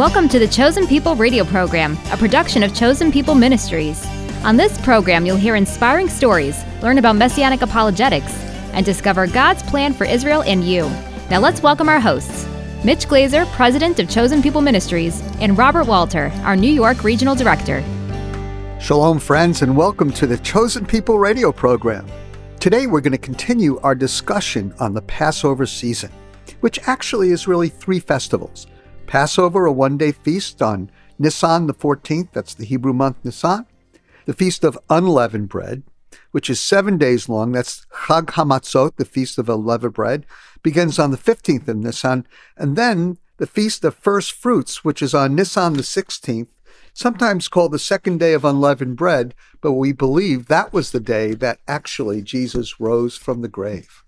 Welcome to the Chosen People radio program, a production of Chosen People Ministries. On this program, you'll hear inspiring stories, learn about messianic apologetics, and discover God's plan for Israel and you. Now let's welcome our hosts Mitch Glaser, President of Chosen People Ministries, and Robert Walter, our New York Regional Director. Shalom, friends, and welcome to the Chosen People radio program. Today, we're going to continue our discussion on the Passover season, which actually is really three festivals Passover, a one day feast on Nisan the 14th, that's the Hebrew month Nisan, the Feast of Unleavened Bread, which is seven days long, that's Chag Hamatzot, the Feast of Unleavened Bread, begins on the 15th of Nisan, and then the Feast of First Fruits, which is on Nisan the 16th, sometimes called the second day of unleavened bread, but we believe that was the day that actually Jesus rose from the grave.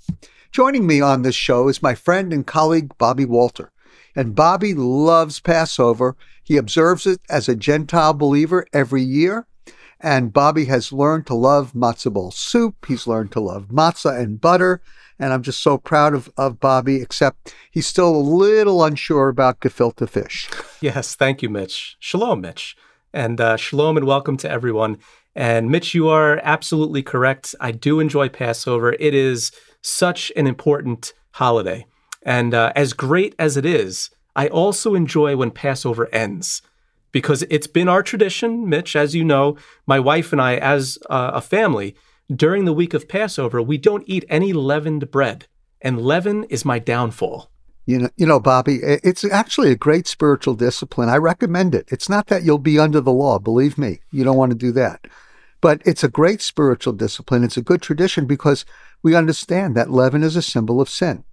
Joining me on this show is my friend and colleague Bobby Walter. And Bobby loves Passover. He observes it as a Gentile believer every year. And Bobby has learned to love matzo ball soup. He's learned to love matzah and butter. And I'm just so proud of, of Bobby, except he's still a little unsure about gefilte fish. Yes, thank you, Mitch. Shalom, Mitch. And uh, shalom and welcome to everyone. And Mitch, you are absolutely correct. I do enjoy Passover. It is such an important holiday. And uh, as great as it is, I also enjoy when Passover ends because it's been our tradition, Mitch, as you know, my wife and I, as uh, a family, during the week of Passover, we don't eat any leavened bread. And leaven is my downfall. You know, you know, Bobby, it's actually a great spiritual discipline. I recommend it. It's not that you'll be under the law, believe me. You don't want to do that. But it's a great spiritual discipline. It's a good tradition because we understand that leaven is a symbol of sin.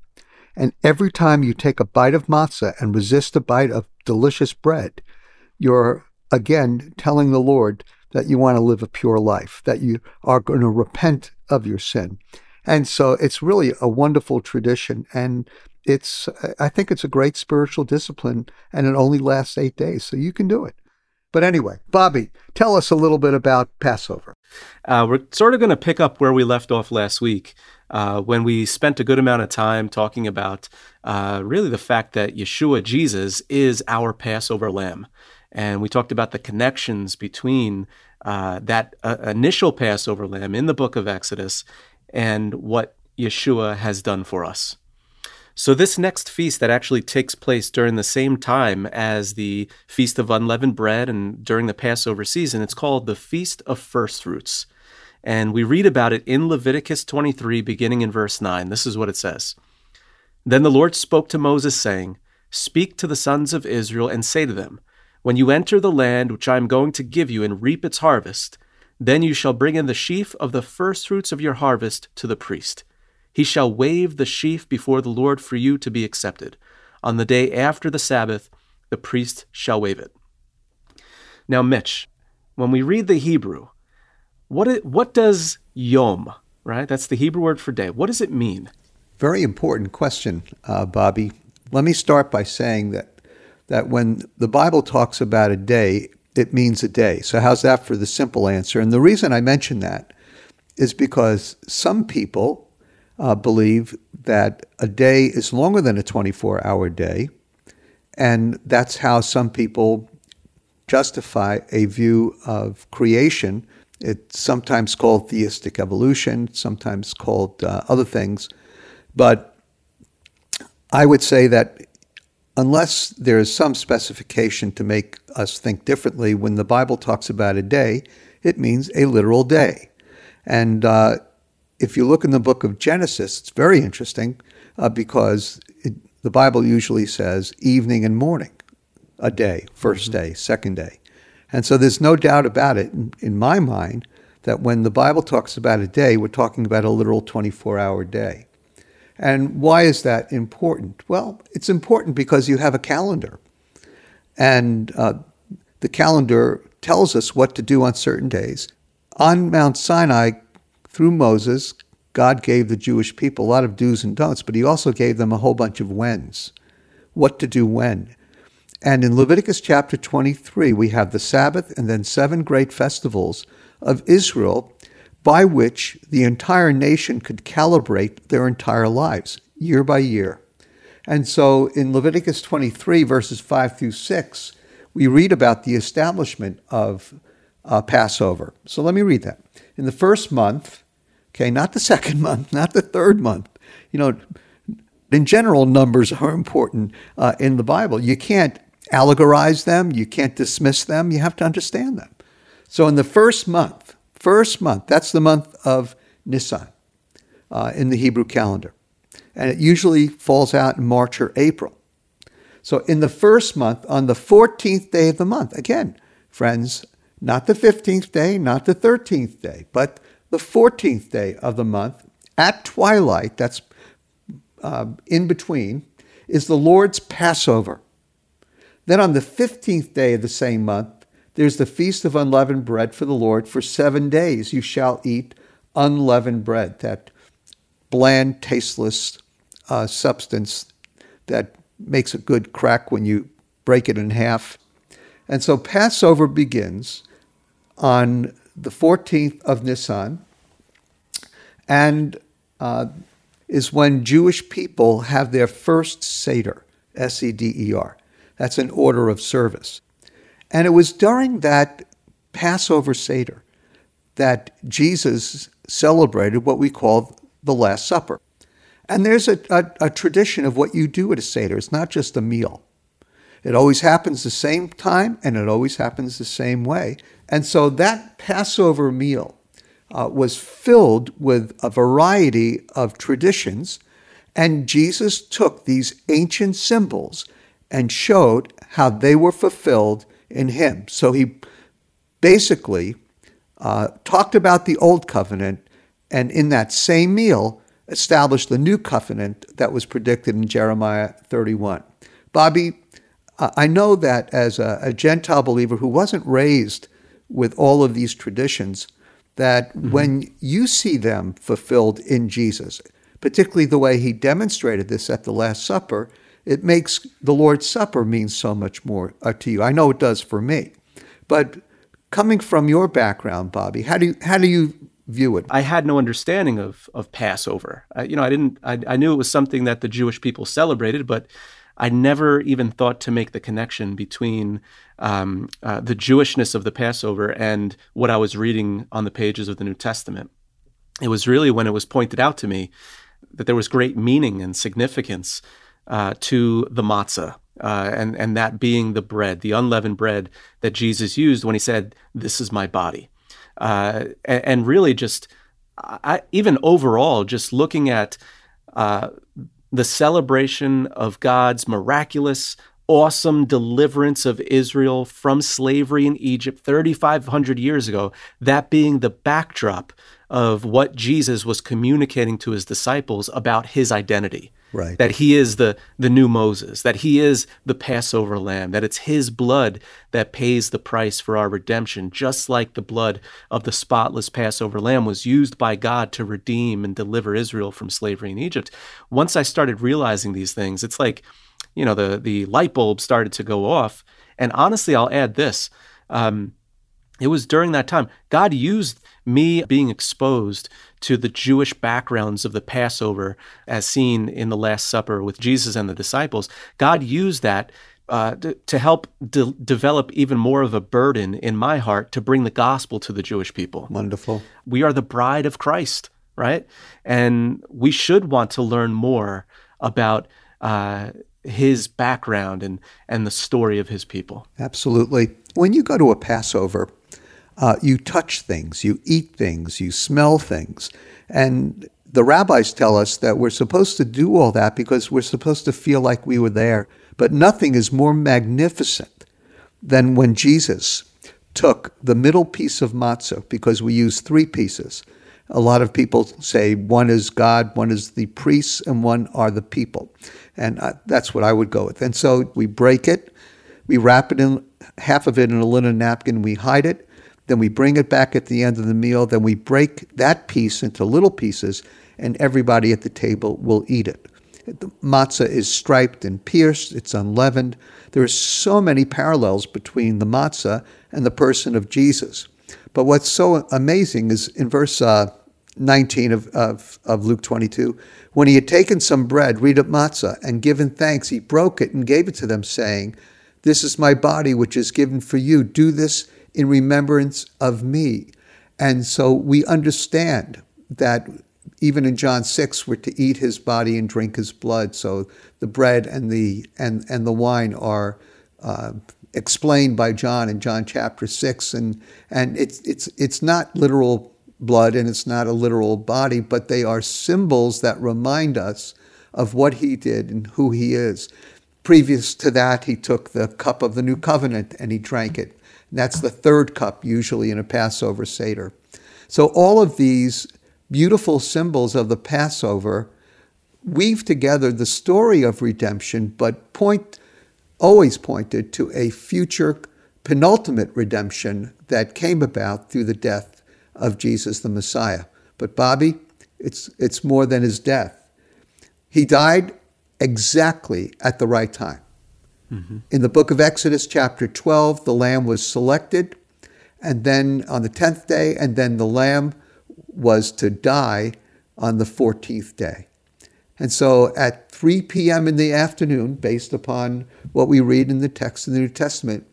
And every time you take a bite of matzah and resist a bite of delicious bread, you're again telling the Lord that you want to live a pure life, that you are going to repent of your sin. And so it's really a wonderful tradition. And it's, I think it's a great spiritual discipline and it only lasts eight days. So you can do it. But anyway, Bobby, tell us a little bit about Passover. Uh, we're sort of going to pick up where we left off last week uh, when we spent a good amount of time talking about uh, really the fact that Yeshua, Jesus, is our Passover lamb. And we talked about the connections between uh, that uh, initial Passover lamb in the book of Exodus and what Yeshua has done for us. So, this next feast that actually takes place during the same time as the Feast of Unleavened Bread and during the Passover season, it's called the Feast of First Fruits. And we read about it in Leviticus 23, beginning in verse 9. This is what it says Then the Lord spoke to Moses, saying, Speak to the sons of Israel and say to them, When you enter the land which I am going to give you and reap its harvest, then you shall bring in the sheaf of the firstfruits of your harvest to the priest. He shall wave the sheaf before the Lord for you to be accepted. On the day after the Sabbath, the priest shall wave it. Now, Mitch, when we read the Hebrew, what, it, what does yom, right? That's the Hebrew word for day. What does it mean? Very important question, uh, Bobby. Let me start by saying that, that when the Bible talks about a day, it means a day. So, how's that for the simple answer? And the reason I mention that is because some people uh, believe that a day is longer than a 24 hour day. And that's how some people justify a view of creation it's sometimes called theistic evolution, sometimes called uh, other things. But I would say that unless there is some specification to make us think differently, when the Bible talks about a day, it means a literal day. And uh, if you look in the book of Genesis, it's very interesting uh, because it, the Bible usually says evening and morning, a day, 1st mm-hmm. day, second day. And so there's no doubt about it in, in, my mind that when the Bible talks about a day, we're talking about a literal 24 hour day. And why is that important? Well, it's important because you have a calendar. And uh, the calendar tells us what to do on certain days. On Mount Sinai, through Moses, God gave the Jewish people a lot of do's and don'ts, but he also gave them a whole bunch of whens. What to do when. And in Leviticus chapter 23, we have the Sabbath and then seven great festivals of Israel by which the entire nation could calibrate their entire lives year by year. And so in Leviticus 23, verses 5 through 6, we read about the establishment of uh, Passover. So let me read that. In the first month, okay, not the second month, not the third month, you know, in general, numbers are important uh, in the Bible. You can't allegorize them, you can't dismiss them, you have to understand them. So in the first month, first month, that's the month of Nisan uh, in the Hebrew calendar. And it usually falls out in March or April. So in the first month, on the 14th day of the month, again, friends, not the 15th day, not the 13th day, but the 14th day of the month at twilight, that's uh, in between, is the Lord's Passover. Then on the 15th day of the same month, there's the Feast of Unleavened Bread for the Lord. For seven days you shall eat unleavened bread, that bland, tasteless uh, substance that makes a good crack when you break it in half. And so Passover begins on the 14th of Nisan and uh, is when Jewish people have their first Seder, S E D E R. That's an order of service. And it was during that Passover Seder that Jesus celebrated what we call the Last Supper. And there's a, a, a, tradition of what you do at a Seder. It's not just a meal. It always happens the same time and it always happens the same way. And so that Passover meal uh, was filled with a variety of traditions. And Jesus took these ancient symbols and showed how they were fulfilled in him. So he basically uh, talked about the old covenant and in that same meal established the new covenant that was predicted in Jeremiah 31. Bobby, I know that as a, a Gentile believer who wasn't raised with all of these traditions, that mm-hmm. when you see them fulfilled in Jesus, particularly the way he demonstrated this at the Last Supper, it makes the Lord's Supper mean so much more uh, to you. I know it does for me. But coming from your background, Bobby, how do you, how do you view it? I had no understanding of of Passover. I, you know, I didn't. I, I knew it was something that the Jewish people celebrated, but I never even thought to make the connection between um, uh, the Jewishness of the Passover and what I was reading on the pages of the New Testament. It was really when it was pointed out to me that there was great meaning and significance uh, to the matzah, uh, and and that being the bread, the unleavened bread that Jesus used when he said, "This is my body," uh, and, and, really just I, even overall, just looking at uh, the celebration of God's miraculous, awesome deliverance of Israel from slavery in Egypt 3,500 years ago, that being the backdrop of what Jesus was communicating to his disciples about his identity. Right. That he is the, the new Moses, that he is the Passover lamb, that it's his blood that pays the price for our redemption, just like the blood of the spotless Passover lamb was used by God to redeem and deliver Israel from slavery in Egypt. Once I started realizing these things, it's like, you know, the, the light bulb started to go off. And honestly, I'll add this. Um, it was during that time God used me being exposed to the Jewish backgrounds of the Passover, as seen in the Last Supper with Jesus and the disciples, God used that uh, to, to, help de- develop even more of a burden in my heart to bring the gospel to the Jewish people. Wonderful. We are the bride of Christ, right? And we should want to learn more about uh, his background and, and the story of his people. Absolutely. When you go to a Passover, uh, you touch things, you eat things, you smell things. And the rabbis tell us that we're supposed to do all that because we're supposed to feel like we were there. But nothing is more magnificent than when Jesus took the middle piece of matzah, because we use three pieces. A lot of people say one is God, one is the priests, and one are the people. And uh, that's what I would go with. And so we break it, we wrap it in half of it in a linen napkin, we hide it, then we bring it back at the end of the meal, then we break that piece into little pieces, and everybody at the table will eat it. The matzah is striped and pierced, it's unleavened. There are so many parallels between the matzah and the person of Jesus. But what's so amazing is in verse uh, 19 of, of, of Luke 22. When he had taken some bread, read up matzah, and given thanks, he broke it and gave it to them, saying, This is my body, which is given for you. Do this in remembrance of me. And so we understand that even in John 6, we're to eat his body and drink his blood. So the bread and the, and, and the wine are uh, explained by John in John chapter 6. And, and it's, it's, it's not literal blood and it's not a literal body, but they are symbols that remind us of what he did and who he is. Previous to that, he took the cup of the new covenant and he drank it. And that's the third cup, usually in a Passover Seder. So all of these beautiful symbols of the Passover weave together the story of redemption, but point always pointed to a future penultimate redemption that came about through the death of Jesus the Messiah. But Bobby, it's it's more than his death. He died exactly at the right time. Mm-hmm. In the book of Exodus, chapter 12, the lamb was selected, and then on the 10th day, and then the lamb was to die on the 14th day. And so at 3 p.m. in the afternoon, based upon what we read in the text in the New Testament,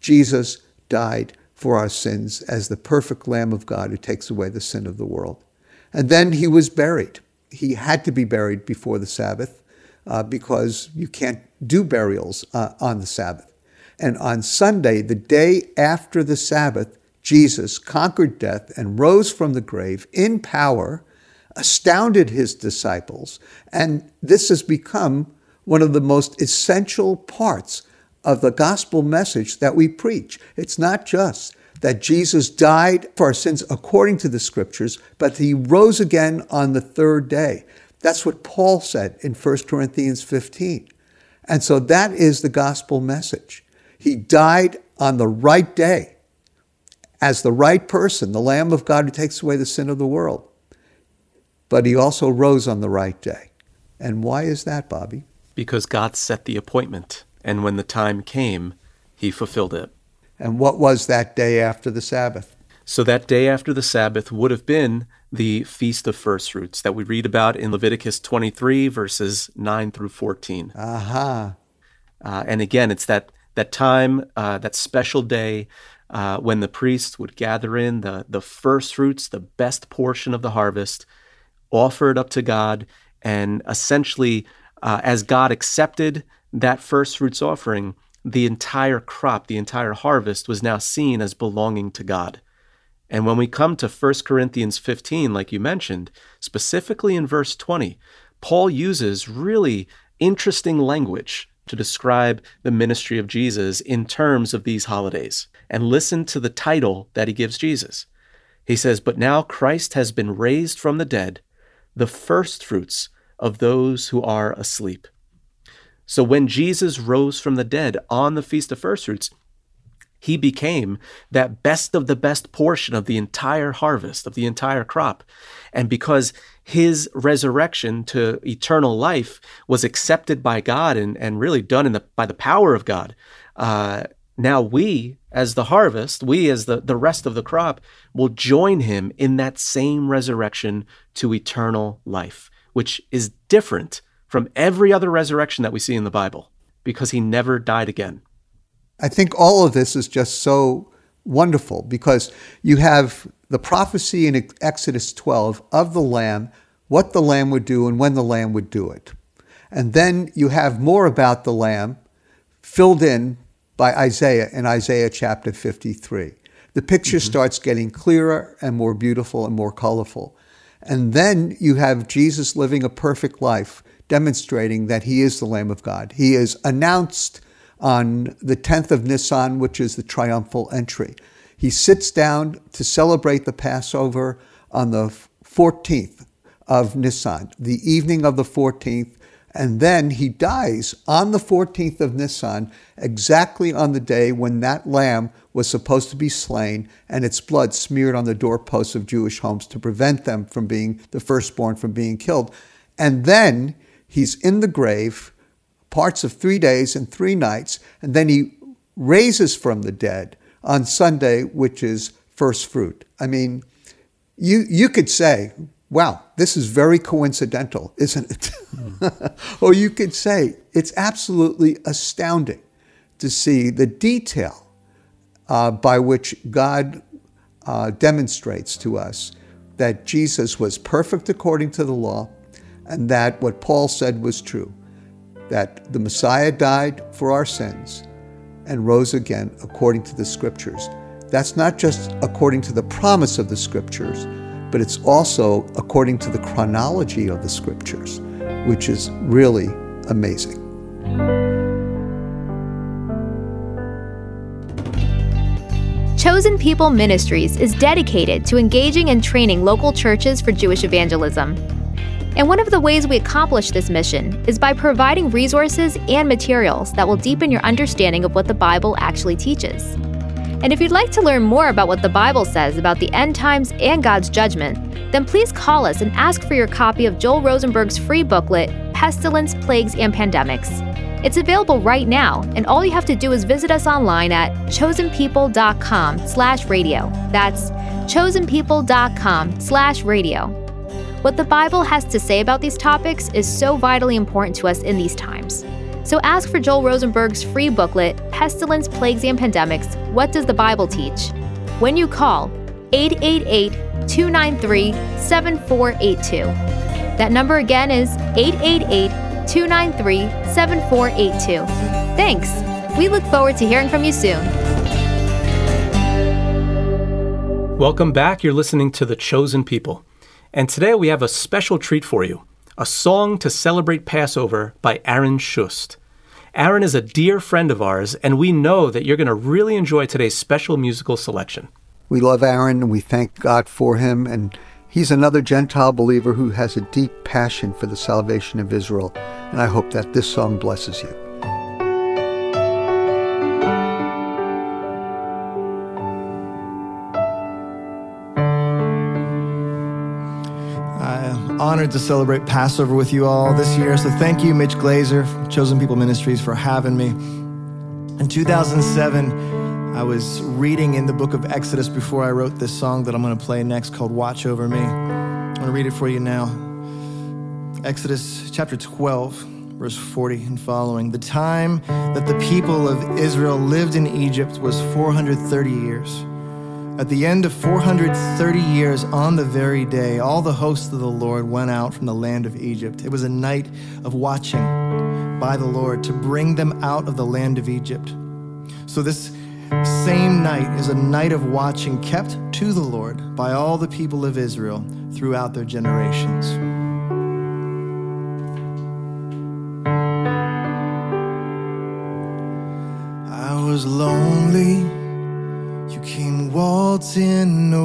Jesus died for our sins as the perfect Lamb of God who takes away the sin of the world. And then he was buried. He had to be buried before the Sabbath uh, because you can't do burials uh, on the Sabbath. And on Sunday, the day after the Sabbath, Jesus conquered death and rose from the grave in power, astounded his disciples, and this has become one of the most essential parts of the gospel message that we preach. It's not just that Jesus died for our sins according to the scriptures, but he rose again on the third day. That's what Paul said in 1 Corinthians 15. And so that is the gospel message. He died on the right day as the right person, the Lamb of God who takes away the sin of the world. But he also rose on the right day. And why is that, Bobby? Because God set the appointment, and when the time came, he fulfilled it. And what was that day after the Sabbath? So that day after the Sabbath would have been the Feast of First Fruits that we read about in Leviticus 23, verses 9 through 14. Aha. Uh, and again, it's that, that time, uh, that special day uh, when the priests would gather in the, the first fruits, the best portion of the harvest, offer it up to God, and essentially, uh, as God accepted that first fruits offering, the entire crop, the entire harvest was now seen as belonging to God. And when we come to 1 Corinthians 15, like you mentioned, specifically in verse 20, Paul uses really interesting language to describe the ministry of Jesus in terms of these holidays. And listen to the title that he gives Jesus. He says, But now Christ has been raised from the dead, the firstfruits of those who are asleep. So when Jesus rose from the dead on the Feast of Firstfruits, he became that best of the best portion of the entire harvest, of the entire crop. And because his resurrection to eternal life was accepted by God and, and really done in the, by the power of God, uh, now we, as the harvest, we, as the, the rest of the crop, will join him in that same resurrection to eternal life, which is different from every other resurrection that we see in the Bible because he never died again. I think all of this is just so wonderful because you have the prophecy in Exodus 12 of the Lamb, what the Lamb would do and when the Lamb would do it. And then you have more about the Lamb filled in by Isaiah in Isaiah chapter 53. The picture mm-hmm. starts getting clearer and more beautiful and more colorful. And then you have Jesus living a perfect life, demonstrating that he is the Lamb of God. He is announced on the 10th of Nisan, which is the triumphal entry. He sits down to celebrate the Passover on the 14th of Nisan, the evening of the 14th, and then he dies on the 14th of Nisan, exactly on the day when that lamb was supposed to be slain and its blood smeared on the doorposts of Jewish homes to prevent them from being the firstborn from being killed. And then he's in the grave parts of three days and three nights, and then he raises from the dead on Sunday, which is first fruit. I mean, you you could say, "Wow, this is very coincidental, isn't it?" Mm. or you could say, "It's absolutely astounding to see the detail uh, by which God uh, demonstrates to us that Jesus was perfect according to the law, and that what Paul said was true, that the Messiah died for our sins." And rose again according to the scriptures. That's not just according to the promise of the scriptures, but it's also according to the chronology of the scriptures, which is really amazing. Chosen People Ministries is dedicated to engaging and training local churches for Jewish evangelism. And one of the ways we accomplish this mission is by providing resources and materials that will deepen your understanding of what the Bible actually teaches. And if you'd like to learn more about what the Bible says about the end times and God's judgment, then please call us and ask for your copy of Joel Rosenberg's free booklet, Pestilence, Plagues, and Pandemics. It's available right now, and all you have to do is visit us online at chosenpeople.com slash radio. That's chosenpeople.com slash radio. What the Bible has to say about these topics is so vitally important to us in these times. So ask for Joel Rosenberg's free booklet, Pestilence, Plagues, and Pandemics What Does the Bible Teach? when you call 888 293 7482. That number again is 888 293 7482. Thanks. We look forward to hearing from you soon. Welcome back. You're listening to The Chosen People. And today we have a special treat for you a song to celebrate Passover by Aaron Shust. Aaron is a dear friend of ours, and we know that you're going to really enjoy today's special musical selection. We love Aaron and we thank God for him, and he's another Gentile believer who has a deep passion for the salvation of Israel, and I hope that this song blesses you. Honored to celebrate Passover with you all this year. So thank you, Mitch Glaser, Chosen People Ministries, for having me. In 2007, I was reading in the book of Exodus before I wrote this song that I'm going to play next called Watch Over Me. I'm going to read it for you now. Exodus chapter 12, verse 40 and following. The time that the people of Israel lived in Egypt was 430 years. At the end of 430 years, on the very day, all the hosts of the Lord went out from the land of Egypt. It was a night of watching by the Lord to bring them out of the land of Egypt. So, this same night is a night of watching kept to the Lord by all the people of Israel throughout their generations. I was lonely waltzing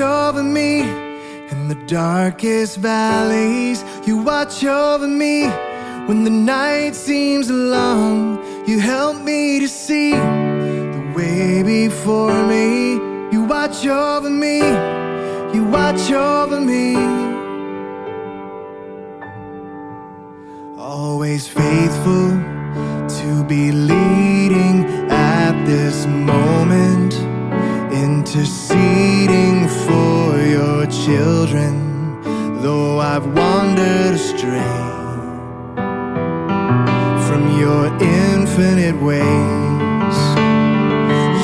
over me in the darkest valleys. You watch over me when the night seems long. You help me to see the way before me you watch over me, you watch over me. Always faithful to be leading at this moment, children, though I've wandered astray from your infinite ways.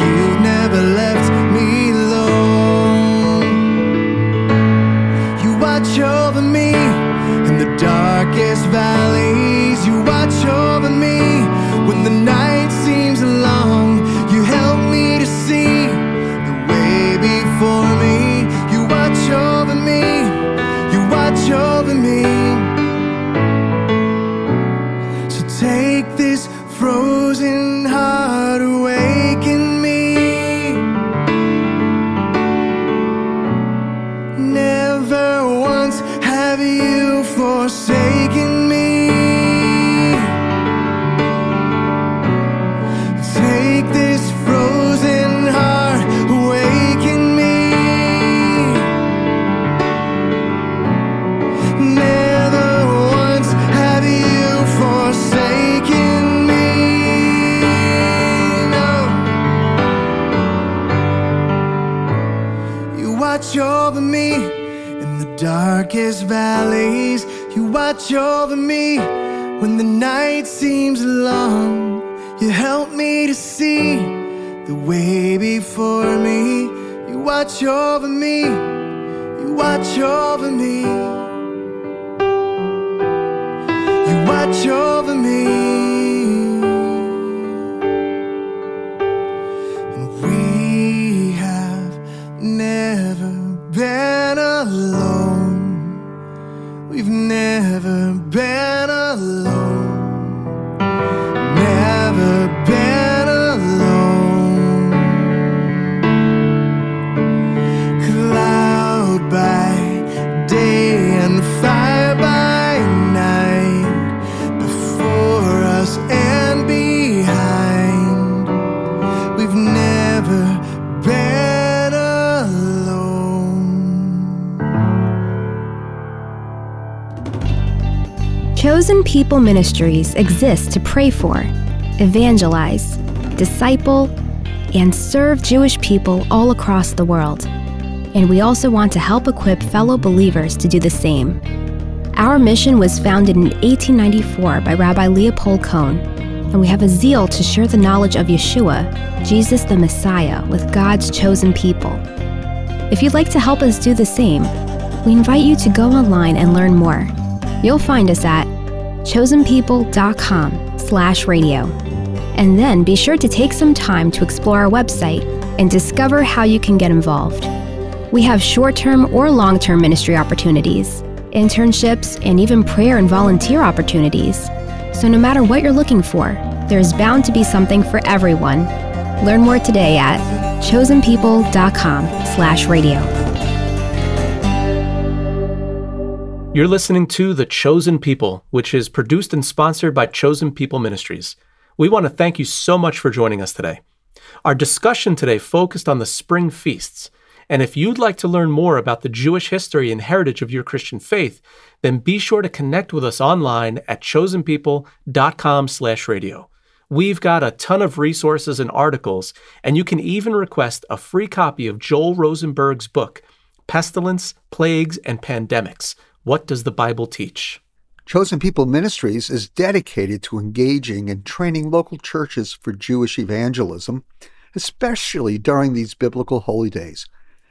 You've never left watch over me when the night seems long. You help me to see the way before me. You watch over me. You watch over me. You watch over me. We've never been alone. Chosen People Ministries exists to pray for, evangelize, disciple, and serve Jewish people all across the world. And we also want to help equip fellow believers to do the same. Our mission was founded in 1894 by Rabbi Leopold Cohn, and we have a zeal to share the knowledge of Yeshua, Jesus the Messiah, with God's chosen people. If you'd like to help us do the same, we invite you to go online and learn more. You'll find us at chosenpeople.com slash radio. And then be sure to take some time to explore our website and discover how you can get involved. We have short term or long term ministry opportunities, internships, and even prayer and volunteer opportunities. So no matter what you're looking for, there's bound to be something for everyone. Learn more today at chosenpeople.com slash radio. You're listening to The Chosen People, which is produced and sponsored by Chosen People Ministries. We want to thank you so much for joining us today. Our discussion today focused on the spring feasts. And if you'd like to learn more about the Jewish history and heritage of your Christian faith, then be sure to connect with us online at chosenpeople.com/radio. We've got a ton of resources and articles, and you can even request a free copy of Joel Rosenberg's book, Pestilence, Plagues, and Pandemics what does the Bible teach? Chosen People Ministries is dedicated to engaging and training local churches for Jewish evangelism, especially during these biblical holy days.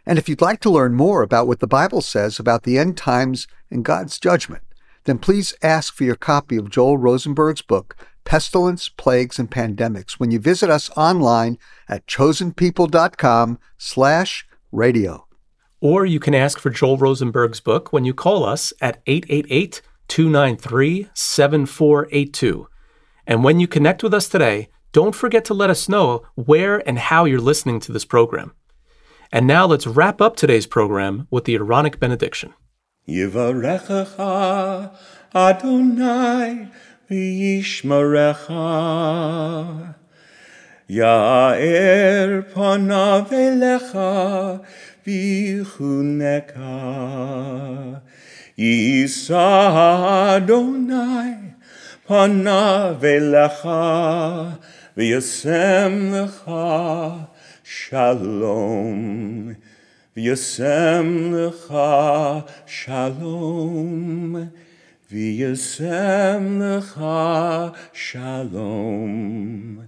And if you'd like to learn more about what the Bible says about the end times and God's judgment, then please ask for your copy of Joel Rosenberg's book, Pestilence, Plagues, and Pandemics, when you visit us online at chosenpeople.com slash radio. Or you can ask for Joel Rosenberg's book when you call us at 888 293 7482. And when you connect with us today, don't forget to let us know where and how you're listening to this program. And now let's wrap up today's program with the Aaronic benediction. Adonai Ya'er panav elecha vichuneka. Yisa Adonai panav elecha v'yasem lecha shalom. V'yasem lecha shalom. V'yasem lecha shalom.